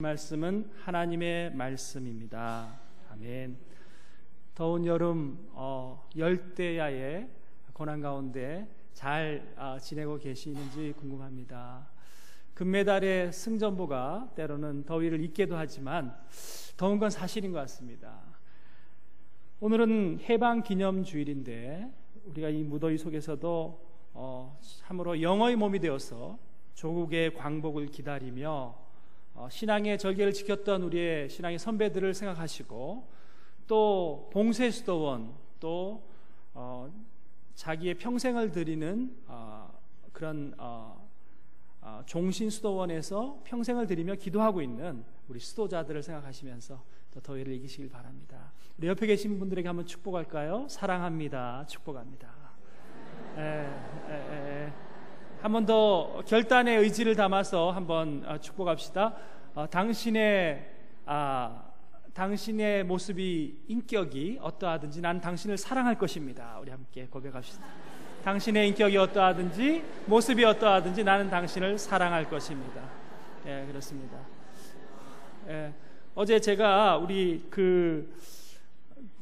말씀은 하나님의 말씀입니다. 아멘. 더운 여름 어, 열대야의 고난 가운데 잘 어, 지내고 계시는지 궁금합니다. 금메달의 승전보가 때로는 더위를 잊게도 하지만 더운 건 사실인 것 같습니다. 오늘은 해방 기념 주일인데 우리가 이 무더위 속에서도 어, 참으로 영어의 몸이 되어서 조국의 광복을 기다리며 어, 신앙의 절개를 지켰던 우리의 신앙의 선배들을 생각하시고 또 봉쇄 수도원 또 어, 자기의 평생을 드리는 어, 그런 어, 어, 종신 수도원에서 평생을 드리며 기도하고 있는 우리 수도자들을 생각하시면서 더 더위를 이기시길 바랍니다. 우리 옆에 계신 분들에게 한번 축복할까요? 사랑합니다. 축복합니다. 한 번 더 결단의 의지를 담아서 한번 어, 축복합시다. 어, 당신의 아, 당신의 모습이 인격이 어떠하든지 난 당신을 사랑할 것입니다. 우리 함께 고백합시다. 당신의 인격이 어떠하든지 모습이 어떠하든지 나는 당신을 사랑할 것입니다. 예, 그렇습니다. 예, 어제 제가 우리 그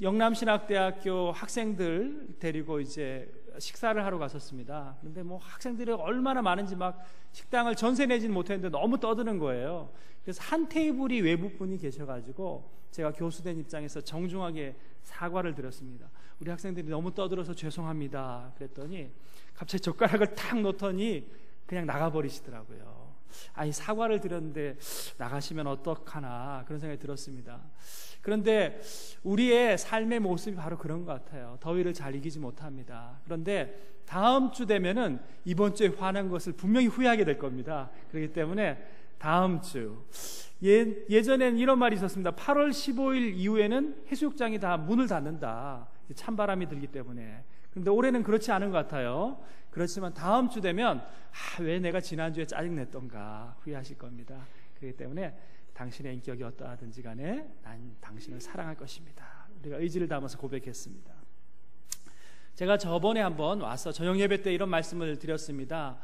영남신학대학교 학생들 데리고 이제 식사를 하러 갔었습니다. 그런데 뭐 학생들이 얼마나 많은지 막 식당을 전세 내지는 못했는데 너무 떠드는 거예요. 그래서 한 테이블이 외부 분이 계셔가지고 제가 교수된 입장에서 정중하게 사과를 드렸습니다. 우리 학생들이 너무 떠들어서 죄송합니다. 그랬더니 갑자기 젓가락을 탁 놓더니 그냥 나가버리시더라고요. 아니 사과를 드렸는데 나가시면 어떡하나 그런 생각이 들었습니다. 그런데 우리의 삶의 모습이 바로 그런 것 같아요. 더위를 잘 이기지 못합니다. 그런데 다음 주 되면은 이번 주에 화난 것을 분명히 후회하게 될 겁니다. 그렇기 때문에 다음 주 예, 예전에는 이런 말이 있었습니다. 8월 15일 이후에는 해수욕장이 다 문을 닫는다. 찬바람이 들기 때문에. 그런데 올해는 그렇지 않은 것 같아요. 그렇지만 다음 주 되면 아, 왜 내가 지난주에 짜증냈던가 후회하실 겁니다. 그렇기 때문에 당신의 인격이 어떠하든지 간에 난 당신을 사랑할 것입니다. 우리가 의지를 담아서 고백했습니다. 제가 저번에 한번 와서 저녁 예배 때 이런 말씀을 드렸습니다.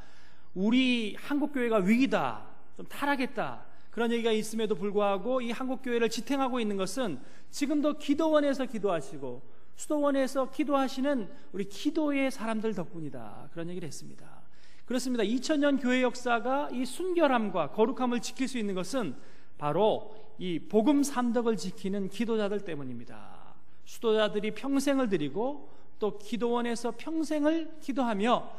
우리 한국 교회가 위기다. 좀 타락했다. 그런 얘기가 있음에도 불구하고 이 한국 교회를 지탱하고 있는 것은 지금도 기도원에서 기도하시고 수도원에서 기도하시는 우리 기도의 사람들 덕분이다. 그런 얘기를 했습니다. 그렇습니다. 2000년 교회 역사가 이 순결함과 거룩함을 지킬 수 있는 것은 바로 이 복음 삼덕을 지키는 기도자들 때문입니다. 수도자들이 평생을 드리고 또 기도원에서 평생을 기도하며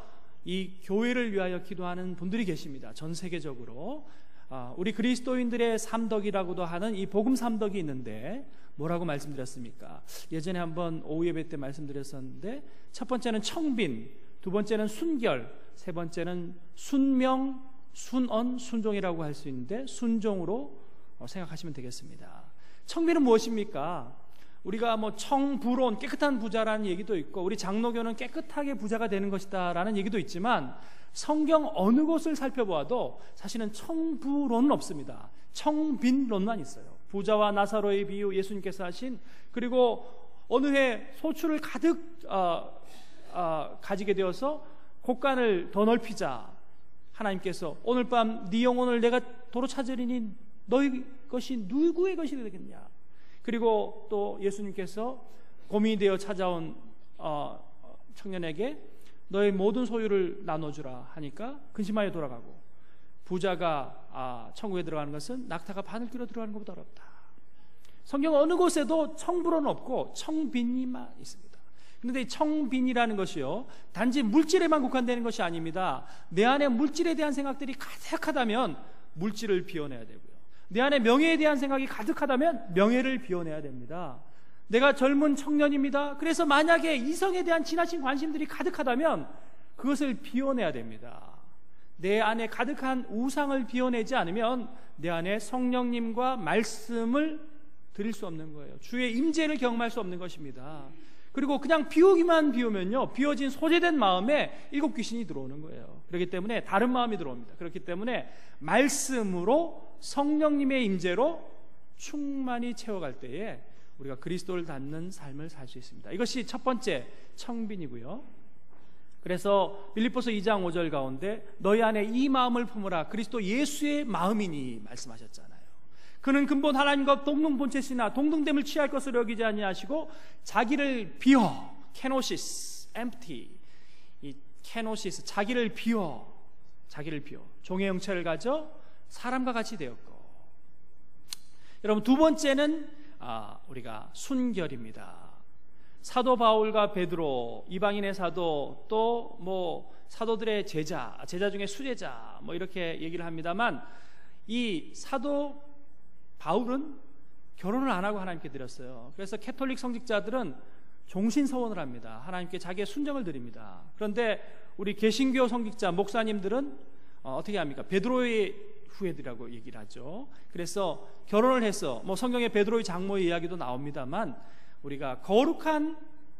이 교회를 위하여 기도하는 분들이 계십니다. 전 세계적으로 아, 우리 그리스도인들의 삼덕이라고도 하는 이 복음 삼덕이 있는데 뭐라고 말씀드렸습니까? 예전에 한번 오후 예배 때 말씀드렸었는데 첫 번째는 청빈, 두 번째는 순결, 세 번째는 순명, 순언, 순종이라고 할 수 있는데 순종으로 어, 생각하시면 되겠습니다. 청빈은 무엇입니까? 우리가 뭐 청부론 깨끗한 부자라는 얘기도 있고 우리 장로교는 깨끗하게 부자가 되는 것이다라는 얘기도 있지만 성경 어느 곳을 살펴보아도 사실은 청부론은 없습니다. 청빈론만 있어요. 부자와 나사로의 비유 예수님께서 하신 그리고 어느 해 소출을 가득 어, 어, 가지게 되어서 곳간을 더 넓히자 하나님께서 오늘 밤 네 영혼을 내가 도로 찾으리니 너희 것이 누구의 것이 되겠냐 그리고 또 예수님께서 고민이 되어 찾아온 어, 청년에게 너의 모든 소유를 나눠주라 하니까 근심하여 돌아가고 부자가 아, 천국에 들어가는 것은 낙타가 바늘 끼로 들어가는 것보다 어렵다. 성경 어느 곳에도 청부로는 없고 청빈이만 있습니다. 그런데 이 청빈이라는 것이요 단지 물질에만 국한되는 것이 아닙니다. 내 안에 물질에 대한 생각들이 가득하다면 물질을 비워내야 되고요. 내 안에 명예에 대한 생각이 가득하다면 명예를 비워내야 됩니다. 내가 젊은 청년입니다. 그래서 만약에 이성에 대한 지나친 관심들이 가득하다면 그것을 비워내야 됩니다. 내 안에 가득한 우상을 비워내지 않으면 내 안에 성령님과 말씀을 드릴 수 없는 거예요. 주의 임재를 경험할 수 없는 것입니다. 그리고 그냥 비우기만 비우면요. 비워진 소재된 마음에 일곱 귀신이 들어오는 거예요. 그렇기 때문에 다른 마음이 들어옵니다. 그렇기 때문에 말씀으로 성령님의 임재로 충만히 채워갈 때에 우리가 그리스도를 닮는 삶을 살 수 있습니다. 이것이 첫 번째 청빈이고요. 그래서 빌립보서 2장 5절 가운데 너희 안에 이 마음을 품으라 그리스도 예수의 마음이니 말씀하셨잖아요. 그는 근본 하나님과 동등 본체시나 동등됨을 취할 것으로 여기지 아니하시고 자기를 비워 케노시스 empty 이 케노시스 자기를 비워 자기를 비워 종의 형체를 가져 사람과 같이 되었고 여러분 두 번째는 아, 우리가 순결입니다. 사도 바울과 베드로 이방인의 사도 또 뭐 사도들의 제자 제자 중에 수제자 뭐 이렇게 얘기를 합니다만 이 사도 바울은 결혼을 안 하고 하나님께 드렸어요. 그래서 캐톨릭 성직자들은 종신 서원을 합니다. 하나님께 자기의 순정을 드립니다. 그런데 우리 개신교 성직자 목사님들은 어, 떻게 합니까? 베드로의 후예들이라고 얘기를 하죠. 그래서 결혼을 해서 뭐 성경에 베드로의 장모의 이야기도 나옵니다만 우리가 거룩한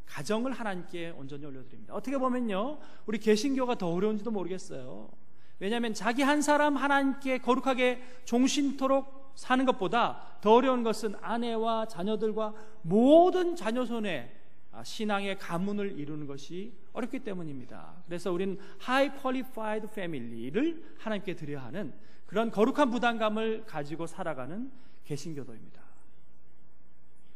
가정을 하나님께 온전히 올려드립니다. 어떻게 보면요, 우리 개신교가 더 어려운지도 모르겠어요. 왜냐하면 자기 한 사람 하나님께 거룩하게 종신토록 사는 것보다 더 어려운 것은 아내와 자녀들과 모든 자녀 손에 신앙의 가문을 이루는 것이 어렵기 때문입니다. 그래서 우리는 high qualified family를 하나님께 드려야 하는 그런 거룩한 부담감을 가지고 살아가는 개신교도입니다.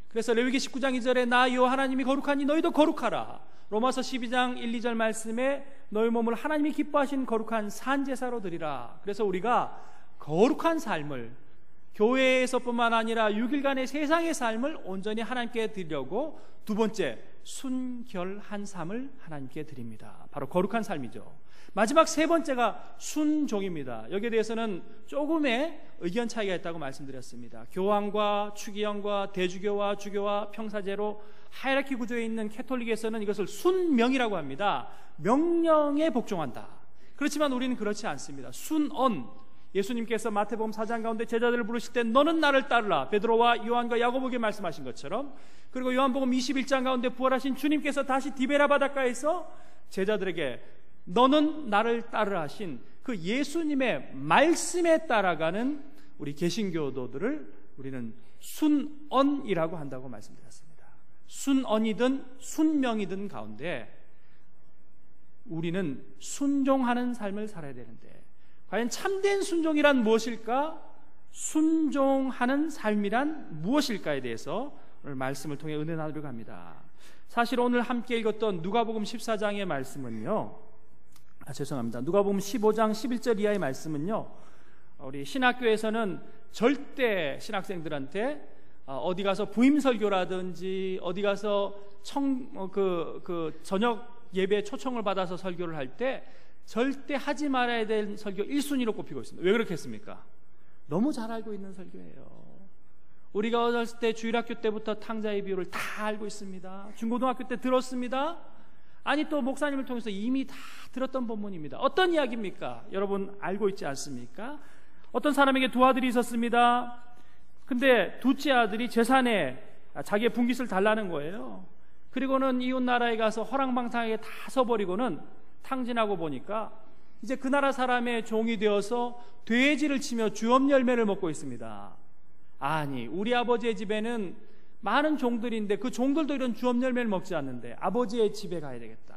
그래서 레위기 19장 2절에 나 여호와 하나님이 거룩하니 너희도 거룩하라. 로마서 12장 1, 2절 말씀에 너희 몸을 하나님이 기뻐하신 거룩한 산 제사로 드리라. 그래서 우리가 거룩한 삶을 교회에서뿐만 아니라 6일간의 세상의 삶을 온전히 하나님께 드리려고 두 번째 순결한 삶을 하나님께 드립니다. 바로 거룩한 삶이죠. 마지막 세 번째가 순종입니다. 여기에 대해서는 조금의 의견 차이가 있다고 말씀드렸습니다. 교황과 추기형과 대주교와 주교와 평사제로 하이라키 구조에 있는 캐톨릭에서는 이것을 순명이라고 합니다. 명령에 복종한다. 그렇지만 우리는 그렇지 않습니다. 순언. 예수님께서 마태복음 4장 가운데 제자들을 부르실 때 너는 나를 따르라. 베드로와 요한과 야고보에게 말씀하신 것처럼 그리고 요한복음 21장 가운데 부활하신 주님께서 다시 디베라 바닷가에서 제자들에게 너는 나를 따르라 하신 그 예수님의 말씀에 따라가는 우리 개신교도들을 우리는 순언이라고 한다고 말씀드렸습니다. 순언이든 순명이든 가운데 우리는 순종하는 삶을 살아야 되는데 과연 참된 순종이란 무엇일까? 순종하는 삶이란 무엇일까에 대해서 오늘 말씀을 통해 은혜 나누려고 합니다. 사실 오늘 함께 읽었던 누가복음 14장의 말씀은요. 아, 죄송합니다. 누가복음 15장 11절 이하의 말씀은요. 우리 신학교에서는 절대 신학생들한테 어, 어디 가서 부임 설교라든지 어디 가서 청, 어, 그, 그 저녁 예배 초청을 받아서 설교를 할 때 절대 하지 말아야 될 설교 1순위로 꼽히고 있습니다. 왜 그렇게 했습니까? 너무 잘 알고 있는 설교예요. 우리가 어렸을 때 주일학교 때부터 탕자의 비율을 다 알고 있습니다. 중고등학교 때 들었습니다. 아니 또 목사님을 통해서 이미 다 들었던 본문입니다. 어떤 이야기입니까? 여러분 알고 있지 않습니까? 어떤 사람에게 두 아들이 있었습니다. 근데 둘째 아들이 재산에 자기의 분깃을 달라는 거예요. 그리고는 이웃 나라에 가서 허랑방탕하게 다 서버리고는 탕진하고 보니까 이제 그 나라 사람의 종이 되어서 돼지를 치며 주업 열매를 먹고 있습니다. 아니, 우리 아버지의 집에는 많은 종들인데 그 종들도 이런 주업 열매를 먹지 않는데 아버지의 집에 가야 되겠다.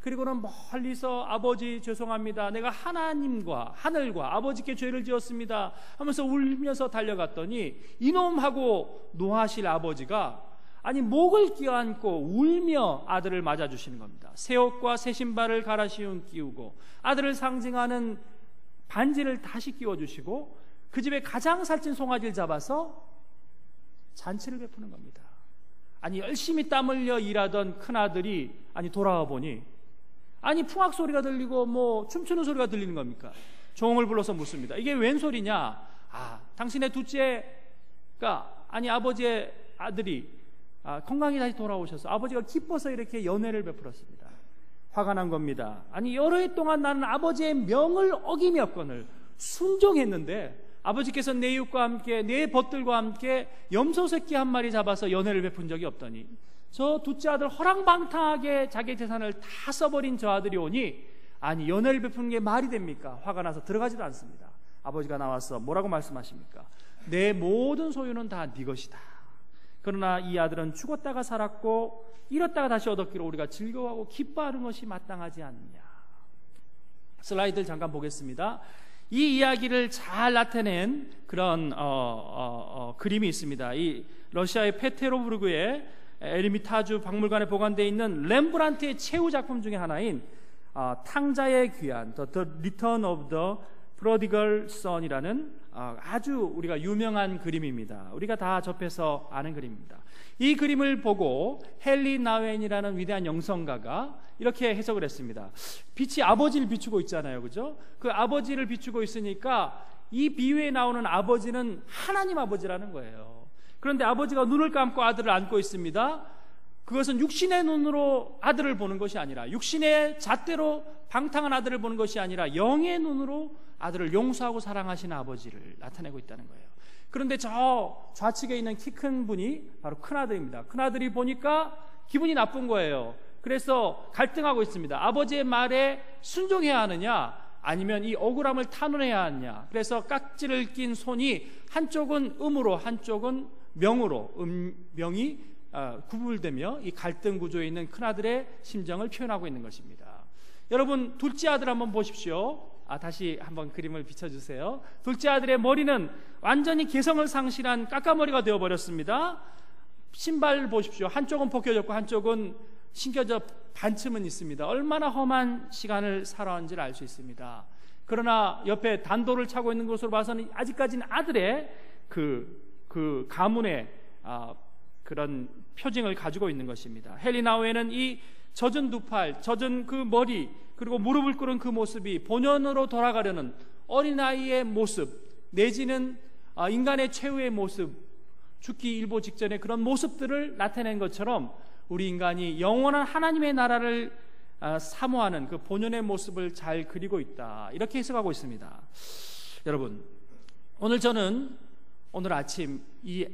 그리고는 멀리서 아버지 죄송합니다. 내가 하나님과 하늘과 아버지께 죄를 지었습니다. 하면서 울면서 달려갔더니 이놈하고 노하실 아버지가 아니 목을 끼안고 울며 아들을 맞아 주시는 겁니다. 새 옷과 새 신발을 갈아 씌운 끼우고 아들을 상징하는 반지를 다시 끼워 주시고 그 집에 가장 살찐 송아지를 잡아서 잔치를 베푸는 겁니다. 아니 열심히 땀 흘려 일하던 큰 아들이 아니 돌아와 보니 아니 풍악 소리가 들리고 뭐 춤추는 소리가 들리는 겁니까? 종을 불러서 묻습니다. 이게 웬 소리냐? 아 당신의 둘째가 아니 아버지의 아들이 아, 건강히 다시 돌아오셔서 아버지가 기뻐서 이렇게 연애를 베풀었습니다. 화가 난 겁니다. 아니 여러 해 동안 나는 아버지의 명을 어기며 건을 순종했는데 아버지께서 내 이웃과 함께 내 벗들과 함께 염소 새끼 한 마리 잡아서 연회를 베푼 적이 없더니 저 둘째 아들 허랑방탕하게 자기 재산을 다 써버린 저 아들이 오니 아니 연회를 베푸는 게 말이 됩니까? 화가 나서 들어가지도 않습니다. 아버지가 나와서 뭐라고 말씀하십니까? 내 모든 소유는 다 네 것이다. 그러나 이 아들은 죽었다가 살았고 잃었다가 다시 얻었기로 우리가 즐거워하고 기뻐하는 것이 마땅하지 않느냐. 슬라이드를 잠깐 보겠습니다. 이 이야기를 잘 나타낸 그런 어, 어, 그림이 있습니다. 이 러시아의 페테로부르그의 에르미타주 박물관에 보관되어 있는 렘브란트의 최후 작품 중에 하나인 어, 탕자의 The, the Return of the Prodigal Son이라는 어, 아주 우리가 유명한 그림입니다. 우리가 다 접해서 아는 그림입니다. 이 그림을 보고 헨리 나웬이라는 위대한 영성가가 이렇게 해석을 했습니다. 빛이 아버지를 비추고 있잖아요. 그죠? 그 아버지를 비추고 있으니까 이 비유에 나오는 아버지는 하나님 아버지라는 거예요. 그런데 아버지가 눈을 감고 아들을 안고 있습니다. 그것은 육신의 눈으로 아들을 보는 것이 아니라 육신의 잣대로 방탕한 아들을 보는 것이 아니라 영의 눈으로 아들을 용서하고 사랑하시는 아버지를 나타내고 있다는 거예요. 그런데 저 좌측에 있는 키 큰 분이 바로 큰아들입니다. 큰아들이 보니까 기분이 나쁜 거예요. 그래서 갈등하고 있습니다. 아버지의 말에 순종해야 하느냐, 아니면 이 억울함을 탄원해야 하느냐. 그래서 깍지를 낀 손이 한쪽은 음으로, 한쪽은 명으로, 음, 명이 어, 구분되며 이 갈등 구조에 있는 큰아들의 심정을 표현하고 있는 것입니다. 여러분, 둘째 아들 한번 보십시오. 아, 다시 한번 그림을 비춰주세요. 둘째 아들의 머리는 완전히 개성을 상실한 까까머리가 되어버렸습니다. 신발 보십시오. 한쪽은 벗겨졌고 한쪽은 신겨져 반쯤은 있습니다. 얼마나 험한 시간을 살아왔는지를 알 수 있습니다. 그러나 옆에 단도를 차고 있는 것으로 봐서는 아직까지는 아들의 그, 그 가문의 아, 그런 표징을 가지고 있는 것입니다. 헬리나우에는 이 젖은 두 팔, 젖은 그 머리, 그리고 무릎을 꿇은 그 모습이 본연으로 돌아가려는 어린아이의 모습, 내지는 아, 인간의 최후의 모습, 죽기 일보 직전에 그런 모습들을 나타낸 것처럼 우리 인간이 영원한 하나님의 나라를 아, 사모하는 그 본연의 모습을 잘 그리고 있다. 이렇게 해석하고 있습니다. 여러분, 오늘 저는 오늘 아침 이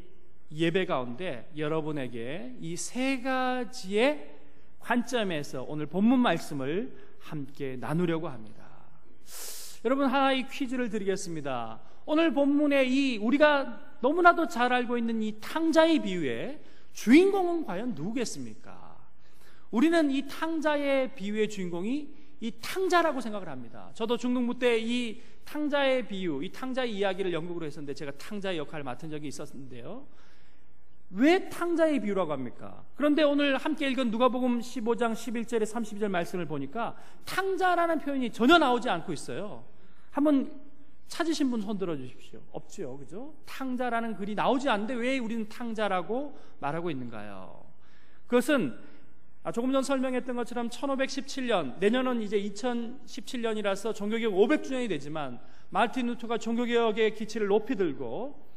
예배 가운데 여러분에게 이 세 가지의 관점에서 오늘 본문 말씀을 함께 나누려고 합니다. 여러분 하나의 퀴즈를 드리겠습니다. 오늘 본문의 이 우리가 너무나도 잘 알고 있는 이 탕자의 비유에 주인공은 과연 누구겠습니까? 우리는 이 탕자의 비유의 주인공이 이 탕자라고 생각을 합니다. 저도 중등부 때 이 탕자의 비유, 이 탕자의 이야기를 연극으로 했었는데 제가 탕자의 역할을 맡은 적이 있었는데요. 왜 탕자의 비유라고 합니까? 그런데 오늘 함께 읽은 누가복음 15장 11절에 32절 말씀을 보니까 탕자라는 표현이 전혀 나오지 않고 있어요. 한번 찾으신 분 손 들어 주십시오. 없죠. 그죠? 탕자라는 글이 나오지 않는데 왜 우리는 탕자라고 말하고 있는가요? 그것은 아, 조금 전 설명했던 것처럼 1517년, 내년은 이제 2017년이라서 종교개혁 500주년이 되지만 마르틴 루터가 종교개혁의 기치를 높이 들고 아,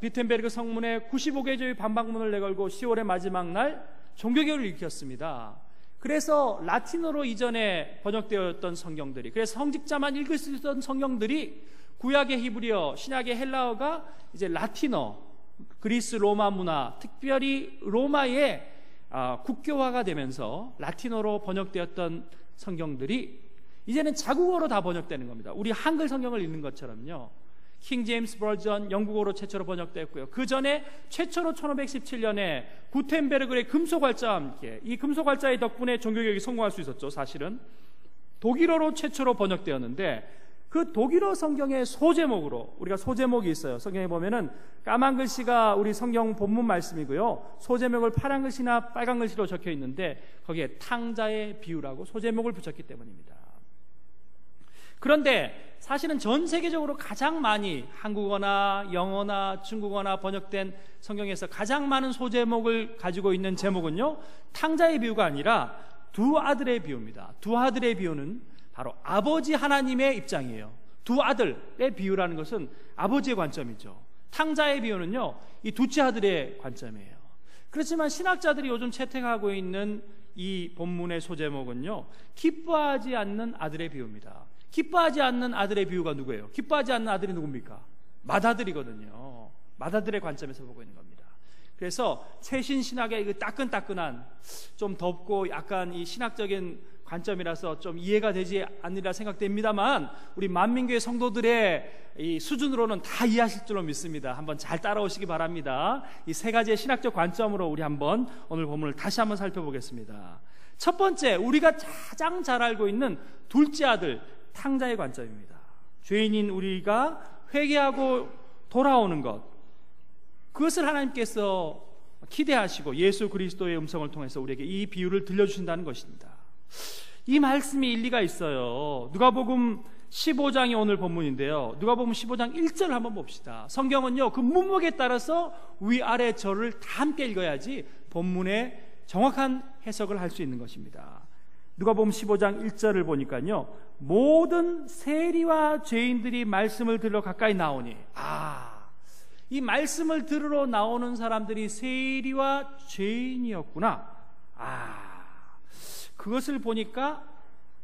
비텐베르그 성문에 95개조의 반박문을 내걸고 10월의 마지막 날 종교개혁을 일으켰습니다. 그래서 라틴어로 이전에 번역되었던 성경들이 그래서 성직자만 읽을 수 있었던 성경들이 구약의 히브리어, 신약의 헬라어가 이제 라틴어, 그리스 로마 문화, 특별히 로마의 아, 국교화가 되면서 라틴어로 번역되었던 성경들이 이제는 자국어로 다 번역되는 겁니다. 우리 한글 성경을 읽는 것처럼요. 킹 제임스 버전 영국어로 최초로 번역됐고요. 그 전에 최초로 1517년에 구텐베르그의 금속활자와 함께 이 금속활자의 덕분에 종교개혁이 성공할 수 있었죠. 사실은 독일어로 최초로 번역되었는데 그 독일어 성경의 소제목으로 우리가 소제목이 있어요. 성경에 보면은 까만 글씨가 우리 성경 본문 말씀이고요. 소제목을 파란 글씨나 빨간 글씨로 적혀 있는데 거기에 탕자의 비유라고 소제목을 붙였기 때문입니다. 그런데 사실은 전 세계적으로 가장 많이 한국어나 영어나 중국어나 번역된 성경에서 가장 많은 소제목을 가지고 있는 제목은요, 탕자의 비유가 아니라 두 아들의 비유입니다. 두 아들의 비유는 바로 아버지 하나님의 입장이에요. 두 아들의 비유라는 것은 아버지의 관점이죠. 탕자의 비유는요, 이 두째 아들의 관점이에요. 그렇지만 신학자들이 요즘 채택하고 있는 이 본문의 소제목은요, 기뻐하지 않는 아들의 비유입니다. 기뻐하지 않는 아들의 비유가 누구예요? 기뻐하지 않는 아들이 누굽니까? 맏아들이거든요. 맏아들의 관점에서 보고 있는 겁니다. 그래서 최신 신학의 그 따끈따끈한 좀 덥고 약간 이 신학적인 관점이라서 좀 이해가 되지 않으리라 생각됩니다만 우리 만민교회 성도들의 이 수준으로는 다 이해하실 줄로 믿습니다. 한번 잘 따라오시기 바랍니다. 이 세 가지의 신학적 관점으로 우리 한번 오늘 본문을 다시 한번 살펴보겠습니다. 첫 번째, 우리가 가장 잘 알고 있는 둘째 아들 탕자의 관점입니다. 죄인인 우리가 회개하고 돌아오는 것. 그것을 하나님께서 기대하시고 예수 그리스도의 음성을 통해서 우리에게 이 비유를 들려주신다는 것입니다. 이 말씀이 일리가 있어요. 누가복음 15장이 오늘 본문인데요. 누가복음 15장 1절 한번 봅시다. 성경은요. 그 문맥에 따라서 위아래 절을 다 함께 읽어야지 본문의 정확한 해석을 할 수 있는 것입니다. 누가복음 15장 1절을 보니까요. 모든 세리와 죄인들이 말씀을 들러 가까이 나오니 아, 이 말씀을 들으러 나오는 사람들이 세리와 죄인이었구나. 아, 그것을 보니까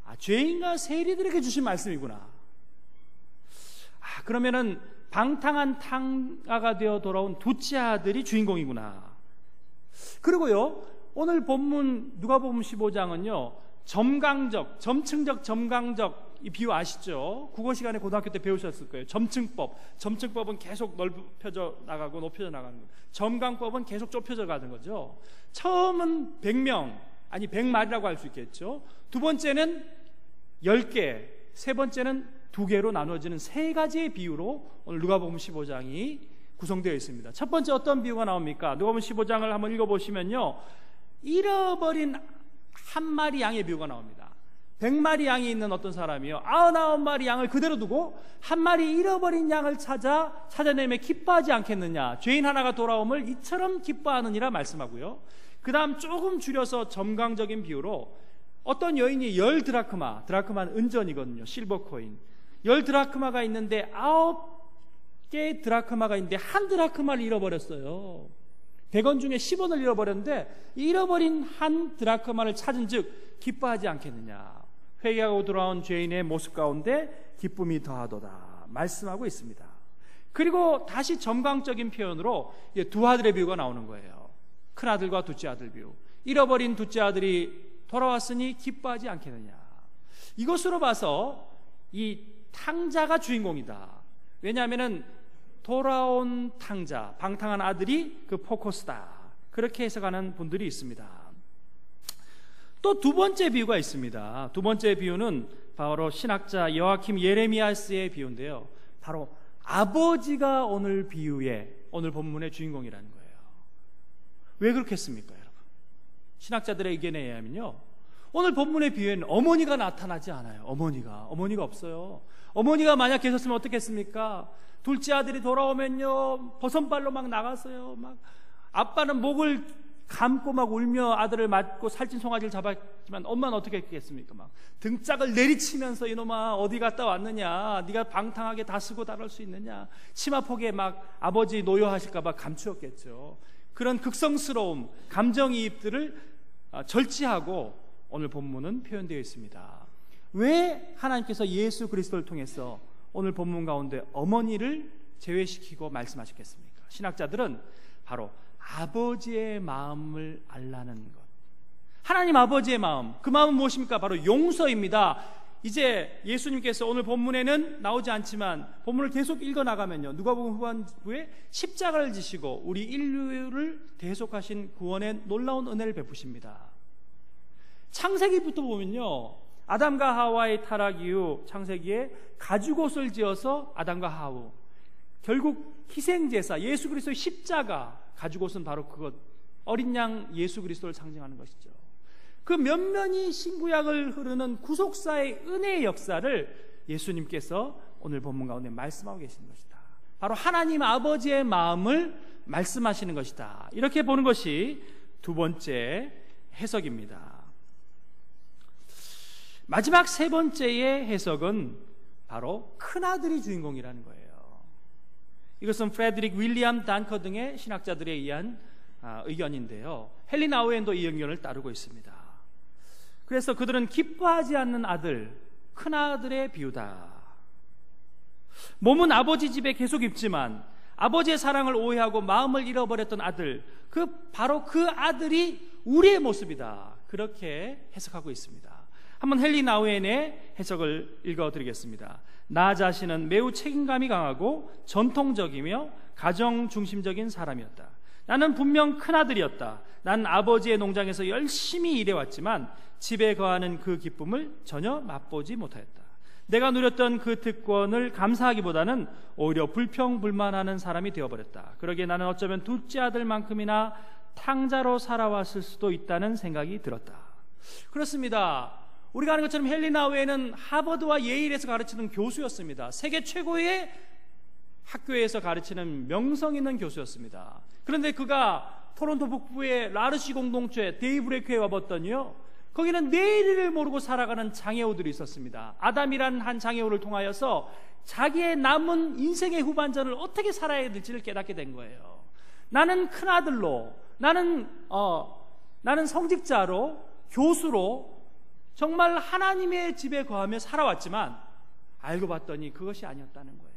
아, 죄인과 세리들에게 주신 말씀이구나. 아, 그러면은 방탕한 탕아가 되어 돌아온 두째 아들이 주인공이구나. 그리고요, 오늘 본문 누가복음 15장은요, 점강적, 점층적, 점강적 이 비유 아시죠? 국어 시간에 고등학교 때 배우셨을 거예요. 점층법. 점층법은 계속 넓혀져 나가고 높여져 나가는 거예요. 점강법은 계속 좁혀져 가는 거죠. 처음은 100명, 아니 100마리라고 할 수 있겠죠. 두 번째는 10개, 세 번째는 두 개로 나눠지는 세 가지의 비유로 오늘 누가복음 15장이 구성되어 있습니다. 첫 번째 어떤 비유가 나옵니까? 누가복음 15장을 한번 읽어 보시면요. 잃어버린 한 마리 양의 비유가 나옵니다. 100마리 양이 있는 어떤 사람이요. 99마리 양을 그대로 두고 한 마리 잃어버린 양을 찾아 찾아내며 기뻐하지 않겠느냐. 죄인 하나가 돌아옴을 이처럼 기뻐하느니라 말씀하고요. 그 다음 조금 줄여서 점강적인 비유로 어떤 여인이 열 드라크마, 드라크마는 은전이거든요. 실버 코인. 열 드라크마가 있는데 아홉 개의 드라크마가 있는데 한 드라크마를 잃어버렸어요. 100원 중에 10원을 잃어버렸는데 잃어버린 한 드라크마를 찾은 즉 기뻐하지 않겠느냐. 회개하고 돌아온 죄인의 모습 가운데 기쁨이 더하도다. 말씀하고 있습니다. 그리고 다시 점강적인 표현으로 두 아들의 비유가 나오는 거예요. 큰 아들과 둘째 아들 비유. 잃어버린 둘째 아들이 돌아왔으니 기뻐하지 않겠느냐. 이것으로 봐서 이 탕자가 주인공이다. 왜냐하면은 돌아온 탕자, 방탕한 아들이 그 포커스다. 그렇게 해석하는 분들이 있습니다. 또 두 번째 비유가 있습니다. 두 번째 비유는 바로 신학자 여아킴 예레미야스의 비유인데요. 바로 아버지가 오늘 비유의 오늘 본문의 주인공이라는 거예요. 왜 그렇겠습니까, 여러분? 신학자들의 의견에 의하면요. 오늘 본문의 비유에는 어머니가 나타나지 않아요. 어머니가. 어머니가 없어요. 어머니가 만약 계셨으면 어떻겠습니까? 둘째 아들이 돌아오면요. 버선발로 막 나갔어요. 막 아빠는 목을 감고 막 울며 아들을 맞고 살찐 송아지를 잡았지만 엄마는 어떻게 했겠습니까? 막 등짝을 내리치면서 이놈아 어디 갔다 왔느냐? 네가 방탕하게 다 쓰고 다룰 수 있느냐? 치마 폭에 막 아버지 노여하실까 봐 감추었겠죠. 그런 극성스러움, 감정이입들을 아, 절제하고 오늘 본문은 표현되어 있습니다. 왜 하나님께서 예수 그리스도를 통해서 오늘 본문 가운데 어머니를 제외시키고 말씀하셨겠습니까? 신학자들은 바로 아버지의 마음을 알라는 것. 하나님 아버지의 마음, 그 마음은 무엇입니까? 바로 용서입니다. 이제 예수님께서 오늘 본문에는 나오지 않지만 본문을 계속 읽어 나가면요. 누가복음 후반부에 십자가를 지시고 우리 인류를 대속하신 구원의 놀라운 은혜를 베푸십니다. 창세기부터 보면요. 아담과 하와의 타락 이후 창세기에 가죽옷을 지어서 아담과 하우 결국 희생제사 예수 그리스도의 십자가 가죽옷은 바로 그것 어린 양 예수 그리스도를 상징하는 것이죠. 그 면면이 신구약을 흐르는 구속사의 은혜의 역사를 예수님께서 오늘 본문 가운데 말씀하고 계시는 것이다. 바로 하나님 아버지의 마음을 말씀하시는 것이다. 이렇게 보는 것이 두 번째 해석입니다. 마지막 세 번째의 해석은 바로 큰아들이 주인공이라는 거예요. 이것은 프레드릭 윌리엄 단커 등의 신학자들에 의한 아, 의견인데요. 헬린 아우엔도 이 의견을 따르고 있습니다. 그래서 그들은 기뻐하지 않는 아들, 큰 아들의 비유다. 몸은 아버지 집에 계속 있지만 아버지의 사랑을 오해하고 마음을 잃어버렸던 아들, 그 바로 그 아들이 우리의 모습이다. 그렇게 해석하고 있습니다. 한번 헨리 나우엔의 해석을 읽어드리겠습니다. 나 자신은 매우 책임감이 강하고 전통적이며 가정 중심적인 사람이었다. 나는 분명 큰아들이었다. 난 아버지의 농장에서 열심히 일해왔지만 집에 거하는 그 기쁨을 전혀 맛보지 못하였다. 내가 누렸던 그 특권을 감사하기보다는 오히려 불평불만하는 사람이 되어버렸다. 그러기에 나는 어쩌면 둘째 아들만큼이나 탕자로 살아왔을 수도 있다는 생각이 들었다. 그렇습니다. 우리가 아는 것처럼 헬리나 외에는 하버드와 예일에서 가르치는 교수였습니다. 세계 최고의 학교에서 가르치는 명성 있는 교수였습니다. 그런데 그가 토론토 북부의 라르시 공동체 데이브레이크에 와봤더니요. 거기는 내일을 모르고 살아가는 장애우들이 있었습니다. 아담이라는 한 장애우를 통하여서 자기의 남은 인생의 후반전을 어떻게 살아야 될지를 깨닫게 된 거예요. 나는 큰 아들로, 나는 어, 나는 성직자로, 교수로 정말 하나님의 집에 거하며 살아왔지만 알고 봤더니 그것이 아니었다는 거예요.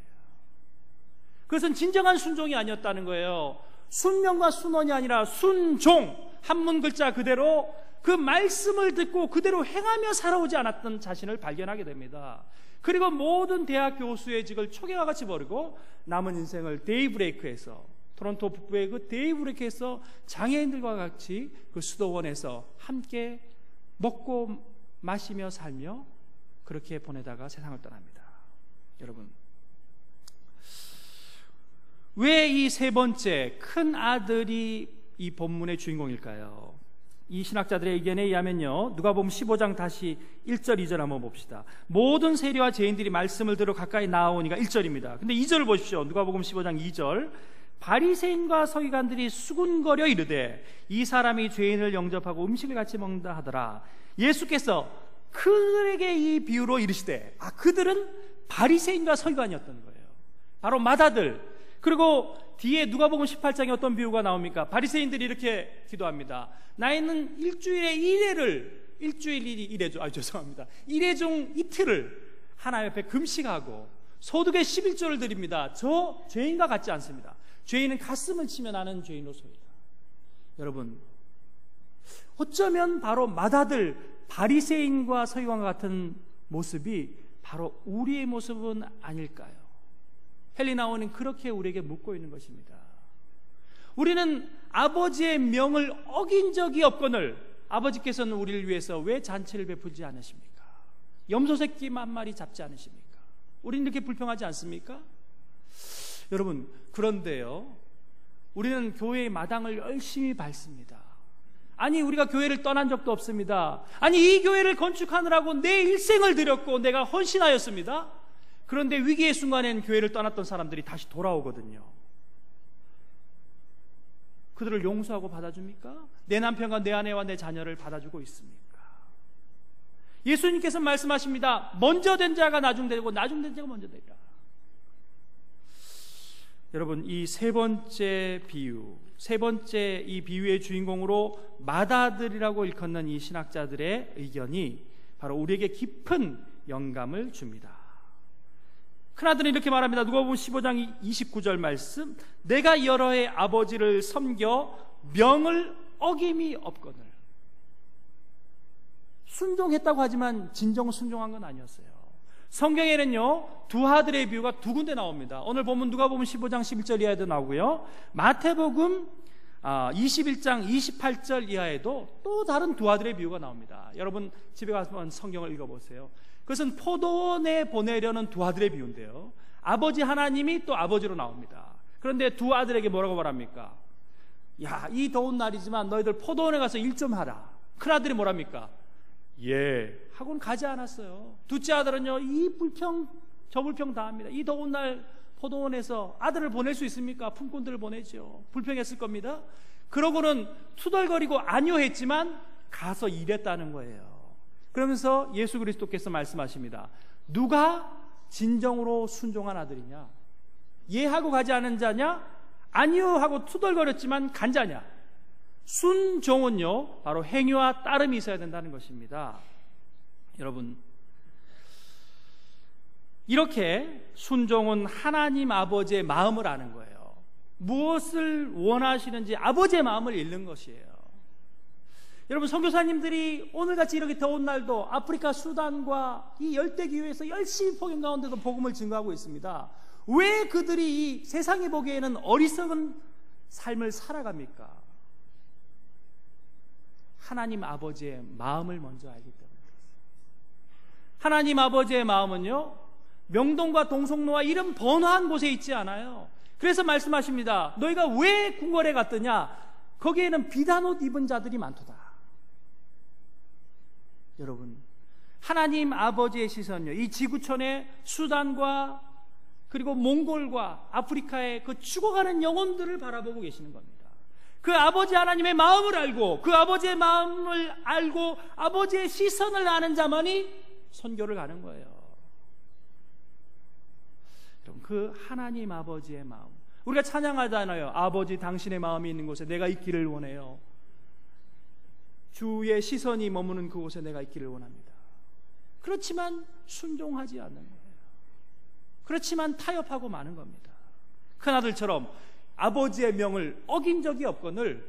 그것은 진정한 순종이 아니었다는 거예요. 순명과 순원이 아니라 순종 한문 글자 그대로 그 말씀을 듣고 그대로 행하며 살아오지 않았던 자신을 발견하게 됩니다. 그리고 모든 대학 교수의 직을 초계와 같이 버리고 남은 인생을 데이브레이크에서 토론토 북부의 그 데이브레이크에서 장애인들과 같이 그 수도원에서 함께 먹고 마시며 살며 그렇게 보내다가 세상을 떠납니다. 여러분 왜 이 세 번째 큰 아들이 이 본문의 주인공일까요? 이 신학자들의 의견에 의하면요. 누가 보면 15장 다시 1절, 2절 한번 봅시다. 모든 세리와 죄인들이 말씀을 들어 가까이 나오니까 1절입니다. 근데 2절을 보십시오. 누가 보면 15장 2절. 바리새인과 서기관들이 수군거려 이르되 이 사람이 죄인을 영접하고 음식을 같이 먹는다 하더라. 예수께서 그들에게 이 비유로 이르시되 아 그들은 바리새인과 서기관이었던 거예요. 바로 마다들 그리고 뒤에 누가 보면 18장에 어떤 비유가 나옵니까? 바리새인들이 이렇게 기도합니다. 나이는 일주일에 1회를 일주일이 1회죠. 아 죄송합니다. 1회 중 이틀을 하나님 앞에 금식하고 소득의 11조를 드립니다. 저 죄인과 같지 않습니다. 죄인은 가슴을 치며 나는 죄인으로소이다. 여러분 어쩌면 바로 마다들 바리새인과 서기관과 같은 모습이 바로 우리의 모습은 아닐까요? 헬리나오는 그렇게 우리에게 묻고 있는 것입니다. 우리는 아버지의 명을 어긴 적이 없거늘 아버지께서는 우리를 위해서 왜 잔치를 베푸지 않으십니까? 염소 새끼 만 마리 잡지 않으십니까? 우리는 이렇게 불평하지 않습니까? 여러분, 그런데요. 우리는 교회의 마당을 열심히 밟습니다. 아니, 우리가 교회를 떠난 적도 없습니다. 아니, 이 교회를 건축하느라고 내 일생을 들였고 내가 헌신하였습니다. 그런데 위기의 순간엔 교회를 떠났던 사람들이 다시 돌아오거든요. 그들을 용서하고 받아줍니까? 내 남편과 내 아내와 내 자녀를 받아주고 있습니까? 예수님께서 말씀하십니다. 먼저 된 자가 나중되고 나중된 자가 먼저 되리라. 여러분, 이 세 번째 비유, 세 번째 이 비유의 주인공으로 마다들이라고 일컫는 이 신학자들의 의견이 바로 우리에게 깊은 영감을 줍니다. 큰아들은 이렇게 말합니다. 누가 보면 15장 29절 말씀. 내가 여러 해 아버지를 섬겨 명을 어김이 없거늘. 순종했다고 하지만 진정 순종한 건 아니었어요. 성경에는요, 두 아들의 비유가 두 군데 나옵니다. 오늘 보면 누가 보면 15장 11절 이하에도 나오고요. 마태복음 21장 아, 28절 이하에도 또 다른 두 아들의 비유가 나옵니다. 여러분 집에 가서 성경을 읽어보세요. 그것은 포도원에 보내려는 두 아들의 비유인데요. 아버지 하나님이 또 아버지로 나옵니다. 그런데 두 아들에게 뭐라고 말합니까? 야, 이 더운 날이지만 너희들 포도원에 가서 일 좀 하라. 큰 아들이 뭐랍니까? 예. 하고는 가지 않았어요. 둘째 아들은요, 이 불평, 저 불평 다 합니다. 이 더운 날 포도원에서 아들을 보낼 수 있습니까? 품꾼들을 보내죠. 불평했을 겁니다. 그러고는 투덜거리고 아니오했지만 가서 일했다는 거예요. 그러면서 예수 그리스도께서 말씀하십니다. 누가 진정으로 순종한 아들이냐? 예하고 가지 않은 자냐? 아니요 하고 투덜거렸지만 간 자냐? 순종은요, 바로 행위와 따름이 있어야 된다는 것입니다. 여러분, 이렇게 순종은 하나님 아버지의 마음을 아는 거예요. 무엇을 원하시는지 아버지의 마음을 읽는 것이에요. 여러분 선교사님들이 오늘같이 이렇게 더운 날도 아프리카 수단과 이 열대 기후에서 열심히 폭염 가운데도 복음을 증거하고 있습니다. 왜 그들이 이 세상이 보기에는 어리석은 삶을 살아갑니까? 하나님 아버지의 마음을 먼저 알기 때문에 하나님 아버지의 마음은요, 명동과 동성로와 이런 번화한 곳에 있지 않아요. 그래서 말씀하십니다. 너희가 왜 궁궐에 갔더냐? 거기에는 비단 옷 입은 자들이 많도다. 여러분, 하나님 아버지의 시선요. 이 지구촌의 수단과 그리고 몽골과 아프리카의 그 죽어가는 영혼들을 바라보고 계시는 겁니다. 그 아버지 하나님의 마음을 알고 그 아버지의 마음을 알고 아버지의 시선을 아는 자만이 선교를 가는 거예요. 여러분, 그 하나님 아버지의 마음. 우리가 찬양하잖아요. 아버지 당신의 마음이 있는 곳에 내가 있기를 원해요. 주의 시선이 머무는 그곳에 내가 있기를 원합니다. 그렇지만 순종하지 않는 거예요. 그렇지만 타협하고 마는 겁니다. 큰아들처럼 아버지의 명을 어긴 적이 없거늘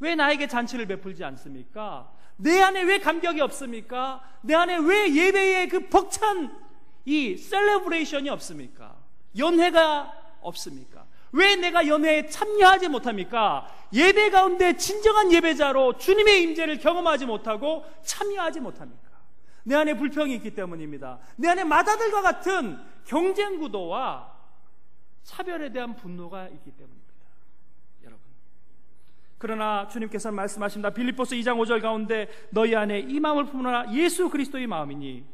왜 나에게 잔치를 베풀지 않습니까? 내 안에 왜 감격이 없습니까? 내 안에 왜 예배의 그 벅찬 이 celebration이 없습니까? 연회가 없습니까? 왜 내가 연회에 참여하지 못합니까? 예배 가운데 진정한 예배자로 주님의 임재를 경험하지 못하고 참여하지 못합니까? 내 안에 불평이 있기 때문입니다. 내 안에 마다들과 같은 경쟁 구도와 차별에 대한 분노가 있기 때문입니다. 여러분. 그러나 주님께서는 말씀하십니다. 빌립보스 2장 5절 가운데 너희 안에 이 마음을 품으라 예수 그리스도의 마음이니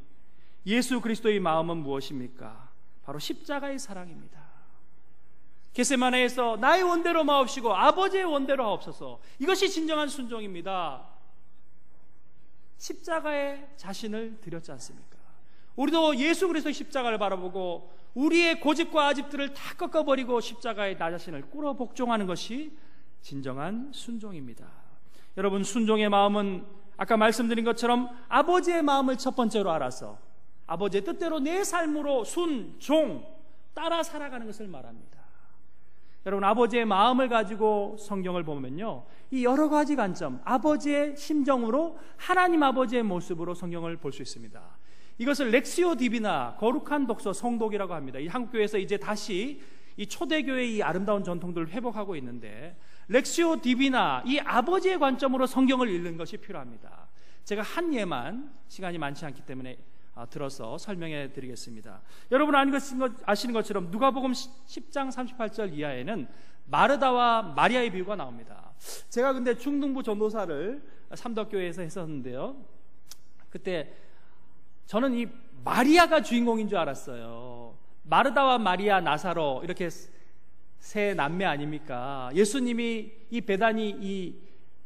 예수 그리스도의 마음은 무엇입니까? 바로 십자가의 사랑입니다. 게세마네에서 나의 원대로 마옵시고 아버지의 원대로 하옵소서. 이것이 진정한 순종입니다. 십자가에 자신을 드렸지 않습니까? 우리도 예수 그리스도의 십자가를 바라보고 우리의 고집과 아집들을 다 꺾어버리고 십자가에 나 자신을 꿇어 복종하는 것이 진정한 순종입니다. 여러분 순종의 마음은 아까 말씀드린 것처럼 아버지의 마음을 첫 번째로 알아서 아버지의 뜻대로 내 삶으로 순 종 따라 살아가는 것을 말합니다. 여러분 아버지의 마음을 가지고 성경을 보면요. 이 여러 가지 관점, 아버지의 심정으로 하나님 아버지의 모습으로 성경을 볼 수 있습니다. 이것을 렉시오 디비나 거룩한 독서 성독이라고 합니다. 이 한국 교회에서 이제 다시 이 초대교회의 이 아름다운 전통들을 회복하고 있는데 렉시오 디비나 이 아버지의 관점으로 성경을 읽는 것이 필요합니다. 제가 한 예만 시간이 많지 않기 때문에 아, 들어서 설명해 드리겠습니다. 여러분 아시는 것처럼 누가복음 10장 38절 이하에는 마르다와 마리아의 비유가 나옵니다. 제가 근데 중등부 전도사를 삼덕교회에서 했었는데요. 그때 저는 이 마리아가 주인공인 줄 알았어요. 마르다와 마리아, 나사로 이렇게 세 남매 아닙니까? 예수님이 이 배단이 이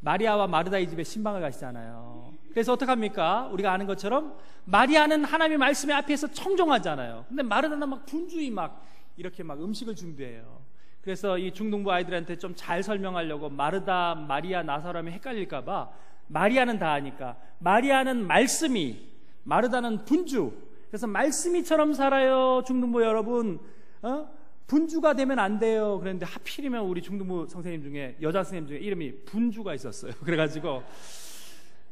마리아와 마르다의 집에 신방을 가시잖아요. 그래서 어떡합니까? 우리가 아는 것처럼 마리아는 하나님의 말씀의 앞에서 청종하잖아요. 근데 마르다는 막 분주히 막 이렇게 막 음식을 준비해요. 그래서 이 중등부 아이들한테 좀 잘 설명하려고 마르다, 마리아, 나사람이 헷갈릴까봐 마리아는 다 아니까 마리아는 말씀이 마르다는 분주. 그래서 말씀이처럼 살아요, 중등부 여러분. 어? 분주가 되면 안 돼요. 그런데 하필이면 우리 중등부 선생님 중에 여자 선생님 중에 이름이 분주가 있었어요. 그래가지고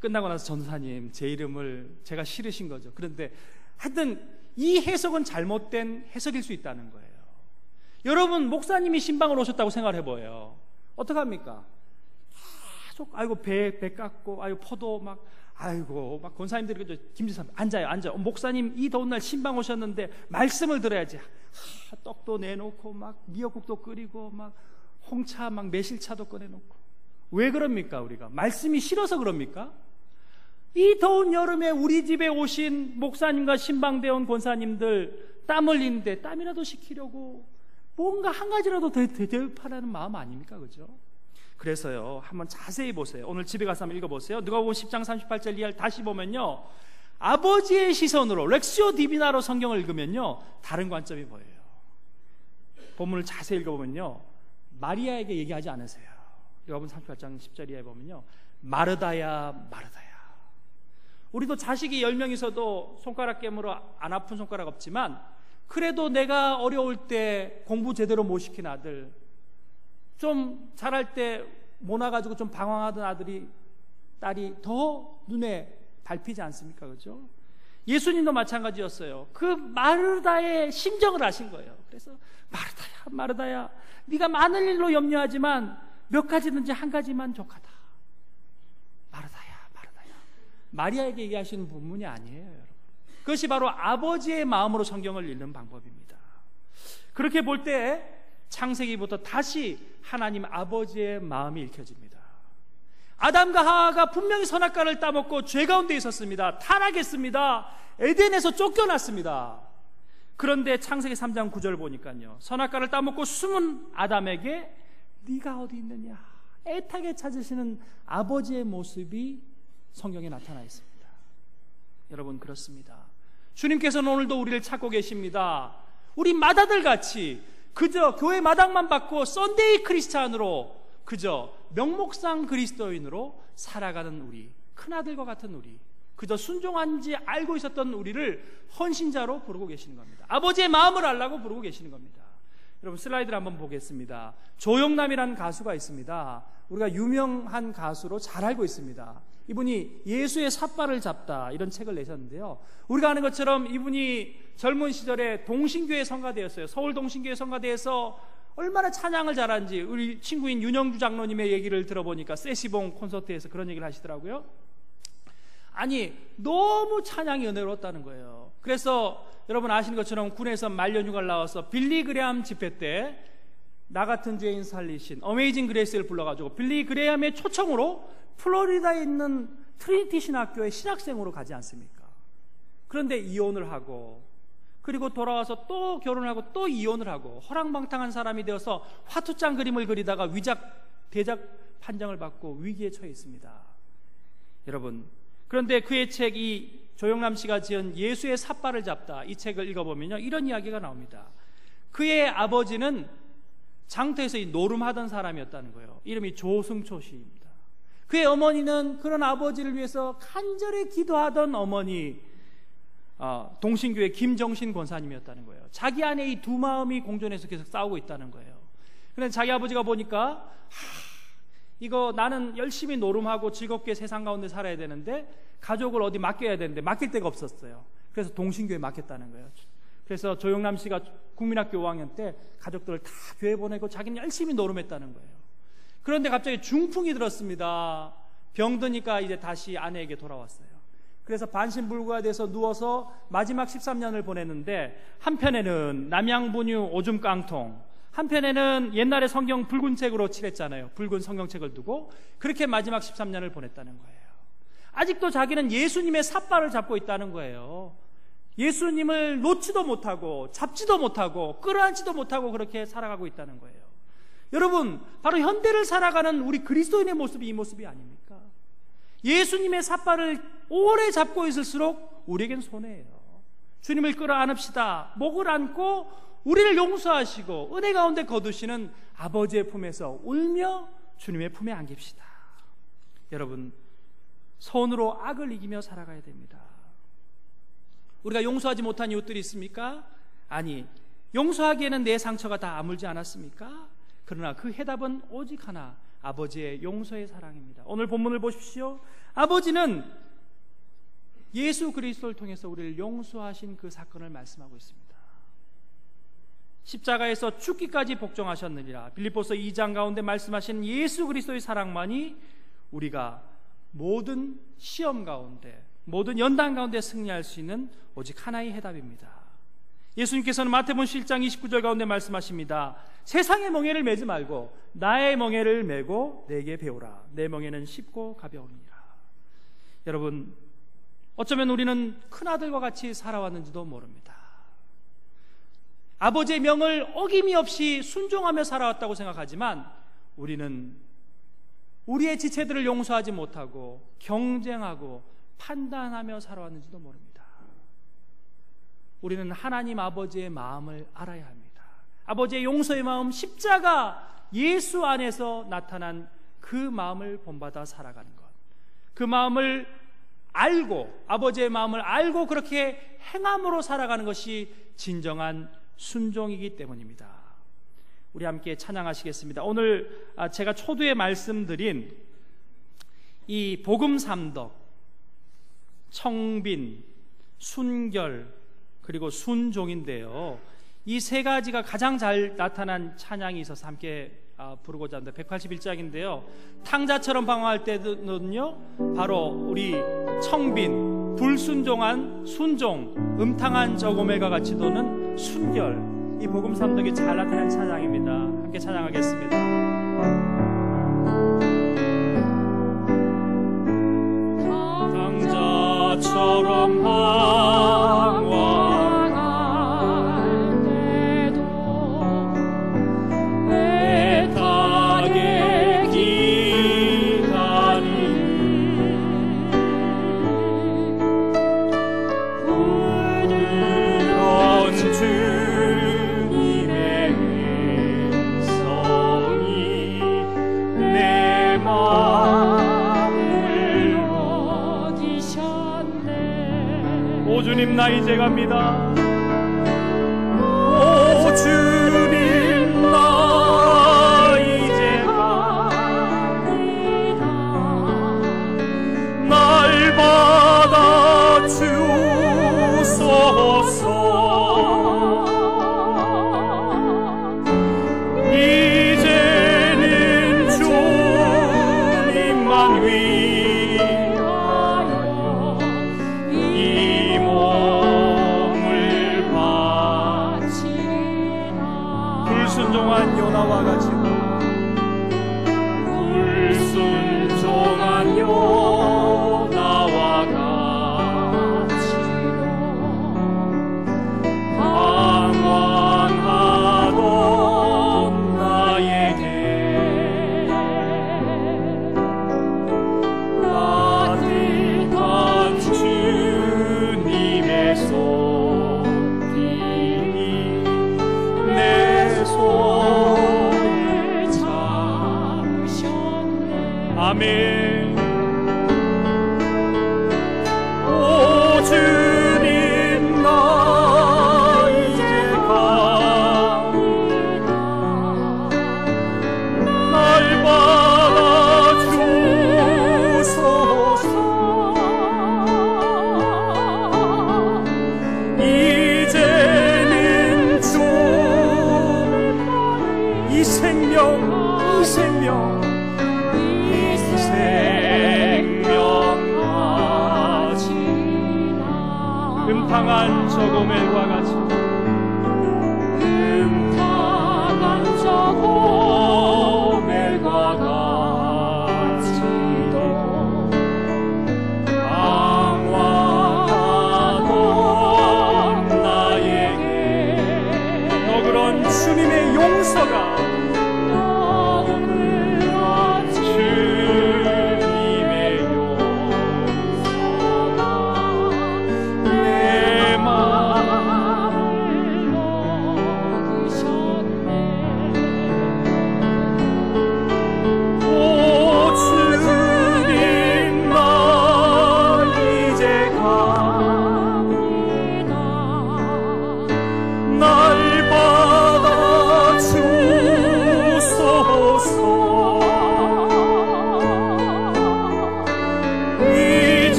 끝나고 나서 전사님 제 이름을 제가 싫으신 거죠. 그런데 하여튼 이 해석은 잘못된 해석일 수 있다는 거예요. 여러분 목사님이 신방을 오셨다고 생각을 해보여요. 어떡합니까? 계속 아이고 배, 배 깎고 아이고 포도 막 아이고 막 권사님들이 김지사 앉아요 앉아 어, 목사님 이 더운 날 신방 오셨는데 말씀을 들어야지 하, 떡도 내놓고 막 미역국도 끓이고 막 홍차 막 매실차도 꺼내놓고 왜 그럽니까 우리가 말씀이 싫어서 그럽니까? 이 더운 여름에 우리 집에 오신 목사님과 신방대원 권사님들 땀 흘리는데 땀이라도 식히려고 뭔가 한 가지라도 대접하라는 마음 아닙니까? 그죠? 그래서요, 한번 자세히 보세요. 오늘 집에 가서 한번 읽어보세요. 누가 보면 10장 38절 이하를 다시 보면요. 아버지의 시선으로, 렉시오 디비나로 성경을 읽으면요. 다른 관점이 보여요. 본문을 자세히 읽어보면요. 마리아에게 얘기하지 않으세요. 요한복음 38장 10절 이하에 보면요. 마르다야, 마르다야. 우리도 자식이 10명 있어도 손가락 깨물어 안 아픈 손가락 없지만 그래도 내가 어려울 때 공부 제대로 못 시킨 아들, 좀 자랄 때 모나가지고 좀 방황하던 아들이 딸이 더 눈에 밟히지 않습니까? 그죠? 예수님도 마찬가지였어요. 그 마르다의 심정을 아신 거예요. 그래서 마르다야, 마르다야, 네가 많은 일로 염려하지만 몇 가지든지 한 가지만 족하다. 마르다야, 마르다야. 마리아에게 얘기하시는 본문이 아니에요, 여러분. 그것이 바로 아버지의 마음으로 성경을 읽는 방법입니다. 그렇게 볼 때 창세기부터 다시 하나님 아버지의 마음이 읽혀집니다. 아담과 하하가 분명히 선악과를 따먹고 죄 가운데 있었습니다. 타락했습니다. 에덴에서 쫓겨났습니다. 그런데 창세기 3장 9절 보니까요. 선악과를 따먹고 숨은 아담에게 네가 어디 있느냐? 애타게 찾으시는 아버지의 모습이 성경에 나타나 있습니다. 여러분 그렇습니다. 주님께서는 오늘도 우리를 찾고 계십니다. 우리 맏아들 같이 그저 교회 마당만 밟고 Sunday Christian으로 그저 명목상 그리스도인으로 살아가는 우리 큰아들과 같은 우리 그저 순종한지 알고 있었던 우리를 헌신자로 부르고 계시는 겁니다. 아버지의 마음을 알라고 부르고 계시는 겁니다. 여러분 슬라이드를 한번 보겠습니다. 조영남이라는 가수가 있습니다. 우리가 유명한 가수로 잘 알고 있습니다. 이분이 예수의 삿발을 잡다 이런 책을 내셨는데요. 우리가 아는 것처럼 이분이 젊은 시절에 동신교회 성가대였어요. 서울 동신교회 성가대에서 얼마나 찬양을 잘하는지 우리 친구인 윤영주 장로님의 얘기를 들어보니까 세시봉 콘서트에서 그런 얘기를 하시더라고요. 아니 너무 찬양이 은혜로웠다는 거예요. 그래서 여러분 아시는 것처럼 군에서 말년휴가를 나와서 빌리 그레암 집회 때 나 같은 죄인 살리신 Amazing Grace를 불러가지고 빌리 그레암의 초청으로 플로리다에 있는 트리니티 신학교의 신학생으로 가지 않습니까? 그런데 이혼을 하고 그리고 돌아와서 또 결혼을 하고 또 이혼을 하고 허랑방탕한 사람이 되어서 화투장 그림을 그리다가 위작 대작 판정을 받고 위기에 처해 있습니다. 여러분 그런데 그의 책이 조영남 씨가 지은 예수의 삿발을 잡다 이 책을 읽어보면요 이런 이야기가 나옵니다. 그의 아버지는 장터에서 노름하던 사람이었다는 거예요. 이름이 조승초 씨입니다. 그의 어머니는 그런 아버지를 위해서 간절히 기도하던 어머니 어, 동신교회 김정신 권사님이었다는 거예요. 자기 안에 이 두 마음이 공존해서 계속 싸우고 있다는 거예요. 그런데 자기 아버지가 보니까 하, 이거 나는 열심히 노름하고 즐겁게 세상 가운데 살아야 되는데 가족을 어디 맡겨야 되는데 맡길 데가 없었어요. 그래서 동신교회 맡겼다는 거예요. 그래서 조영남 씨가 국민학교 5학년 때 가족들을 다 교회 보내고 자기는 열심히 노름했다는 거예요. 그런데 갑자기 중풍이 들었습니다. 병드니까 이제 다시 아내에게 돌아왔어요. 그래서 반신불구가 돼서 누워서 마지막 13년을 보냈는데 한편에는 남양분유 오줌 깡통 한편에는 옛날에 성경 붉은 책으로 칠했잖아요. 붉은 성경책을 두고 그렇게 마지막 13년을 보냈다는 거예요. 아직도 자기는 예수님의 삿발을 잡고 있다는 거예요. 예수님을 놓지도 못하고 잡지도 못하고 끌어안지도 못하고 그렇게 살아가고 있다는 거예요. 여러분, 바로 현대를 살아가는 우리 그리스도인의 모습이 이 모습이 아닙니까? 예수님의 삿발을 오래 잡고 있을수록 우리에겐 손해예요. 주님을 끌어안읍시다. 목을 안고 우리를 용서하시고 은혜 가운데 거두시는 아버지의 품에서 울며 주님의 품에 안깁시다. 여러분, 손으로 악을 이기며 살아가야 됩니다. 우리가 용서하지 못한 이웃들이 있습니까? 아니, 용서하기에는 내 상처가 다 아물지 않았습니까? 그러나 그 해답은 오직 하나, 아버지의 용서의 사랑입니다. 오늘 본문을 보십시오. 아버지는 예수 그리스도를 통해서 우리를 용서하신 그 사건을 말씀하고 있습니다. 십자가에서 죽기까지 복종하셨느니라. 빌립보서 2장 가운데 말씀하신 예수 그리스도의 사랑만이 우리가 모든 시험 가운데 모든 연단 가운데 승리할 수 있는 오직 하나의 해답입니다. 예수님께서는 마태복음 7장 29절 가운데 말씀하십니다. 세상의 멍에를 매지 말고 나의 멍에를 메고 내게 배우라. 내 멍에는 쉽고 가벼우니라. 여러분 어쩌면 우리는 큰 아들과 같이 살아왔는지도 모릅니다. 아버지의 명을 어김이 없이 순종하며 살아왔다고 생각하지만 우리는 우리의 지체들을 용서하지 못하고 경쟁하고 판단하며 살아왔는지도 모릅니다. 우리는 하나님 아버지의 마음을 알아야 합니다. 아버지의 용서의 마음, 십자가 예수 안에서 나타난 그 마음을 본받아 살아가는 것. 그 마음을 알고, 아버지의 마음을 알고 그렇게 행함으로 살아가는 것이 진정한 순종이기 때문입니다. 우리 함께 찬양하시겠습니다. 오늘 아, 제가 초두에 말씀드린 이 복음 삼덕, 청빈, 순결, 그리고 순종인데요. 이 세 가지가 가장 잘 나타난 찬양이 있어서 함께 아, 부르고자 합니다. 181장인데요. 탕자처럼 방황할 때는요, 바로 우리 청빈, 불순종한 순종, 음탕한 저고멜과 같이 도는 순결. 이 복음 삼덕이 잘 나타낸 찬양입니다. 함께 찬양하겠습니다. 강자처럼 항 제갑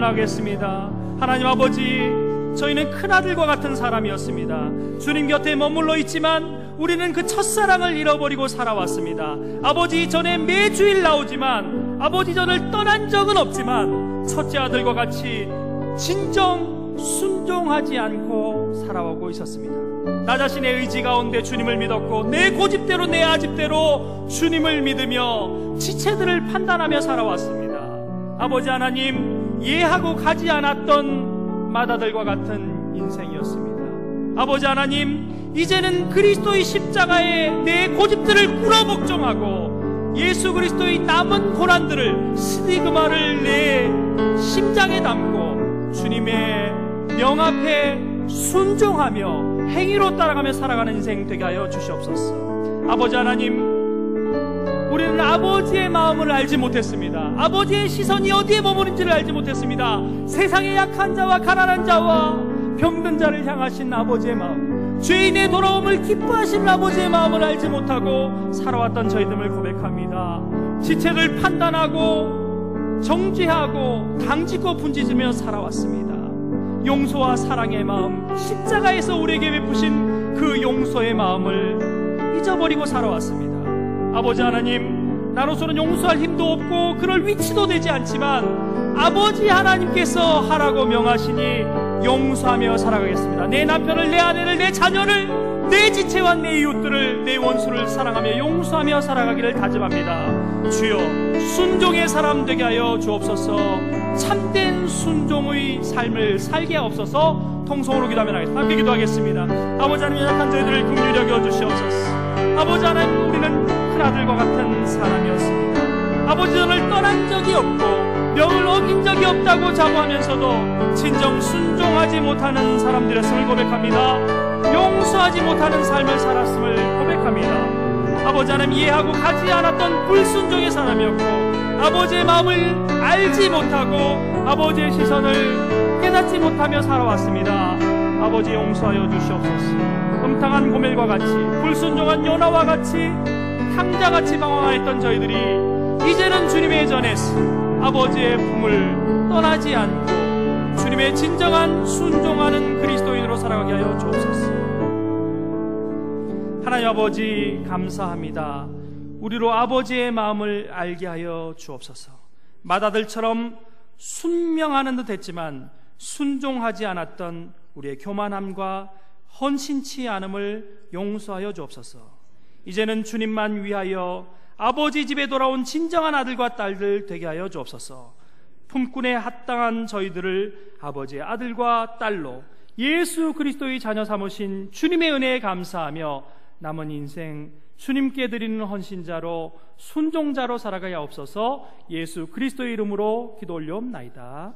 하며 나가겠습니다. 하나님 아버지 저희는 큰아들과 같은 사람이었습니다. 주님 곁에 머물러 있지만 우리는 그 첫사랑을 잃어버리고 살아왔습니다. 아버지 전에 매주일 나오지만 아버지 전을 떠난 적은 없지만 첫째 아들과 같이 진정 순종하지 않고 살아오고 있었습니다. 나 자신의 의지 가운데 주님을 믿었고 내 고집대로 내 아집대로 주님을 믿으며 지체들을 판단하며 살아왔습니다. 아버지 하나님 이해하고 가지 않았던 마다들과 같은 인생이었습니다. 아버지 하나님 이제는 그리스도의 십자가에 내 고집들을 꿇어 복종하고 예수 그리스도의 남은 고난들을 스티그마를 내 심장에 담고 주님의 명 앞에 순종하며 행위로 따라가며 살아가는 인생 되게 하여 주시옵소서. 아버지 하나님, 우리는 아버지의 마음을 알지 못했습니다. 아버지의 시선이 어디에 머무는지를 알지 못했습니다. 세상의 약한 자와 가난한 자와 병든 자를 향하신 아버지의 마음, 죄인의 돌아옴을 기뻐하시는 아버지의 마음을 알지 못하고 살아왔던 저희들을 고백합니다. 지체를 판단하고 정죄하고 당짓고 분지으며 살아왔습니다. 용서와 사랑의 마음, 십자가에서 우리에게 베푸신 그 용서의 마음을 잊어버리고 살아왔습니다. 아버지 하나님, 나로서는 용서할 힘도 없고 그럴 위치도 되지 않지만 아버지 하나님께서 하라고 명하시니 용서하며 살아가겠습니다. 내 남편을, 내 아내를, 내 자녀를, 내 지체와 내 이웃들을, 내 원수를 사랑하며 용서하며 살아가기를 다짐합니다. 주여, 순종의 사람 되게 하여 주옵소서. 참된 순종의 삶을 살게 하옵소서. 통성으로 기도하면 함께 기도하겠습니다. 아버지 하나님 약한 저희들을 긍휼히 여겨 주시옵소서. 아버지 하나님 우리는 큰 아들과 같은 사람이었습니다. 아버지 저를 떠난 적이 없고 명을 어긴 적이 없다고 자부하면서도 진정 순종하지 못하는 사람들이었음을 고백합니다. 용서하지 못하는 삶을 살았음을 고백합니다. 아버지 하나님 이해하고 가지 않았던 불순종의 사람이었고 아버지의 마음을 알지 못하고 아버지의 시선을 깨닫지 못하며 살아왔습니다. 아버지 용서하여 주시옵소서. 음탕한 고멜과 같이 불순종한 요나와 같이 탕자같이 방황하였던 저희들이 이제는 주님의 전에서 아버지의 품을 떠나지 않고 주님의 진정한 순종하는 그리스도인으로 살아가게 하여 주옵소서. 하나님 아버지 감사합니다. 우리로 아버지의 마음을 알게 하여 주옵소서. 마다들처럼 순명하는 듯 했지만 순종하지 않았던 우리의 교만함과 헌신치 않음을 용서하여 주옵소서. 이제는 주님만 위하여 아버지 집에 돌아온 진정한 아들과 딸들 되게 하여 주옵소서. 품꾼에 합당한 저희들을 아버지의 아들과 딸로 예수 그리스도의 자녀 삼으신 주님의 은혜에 감사하며 남은 인생 주님께 드리는 헌신자로 순종자로 살아가야 없어서 예수 그리스도의 이름으로 기도 올려옵나이다.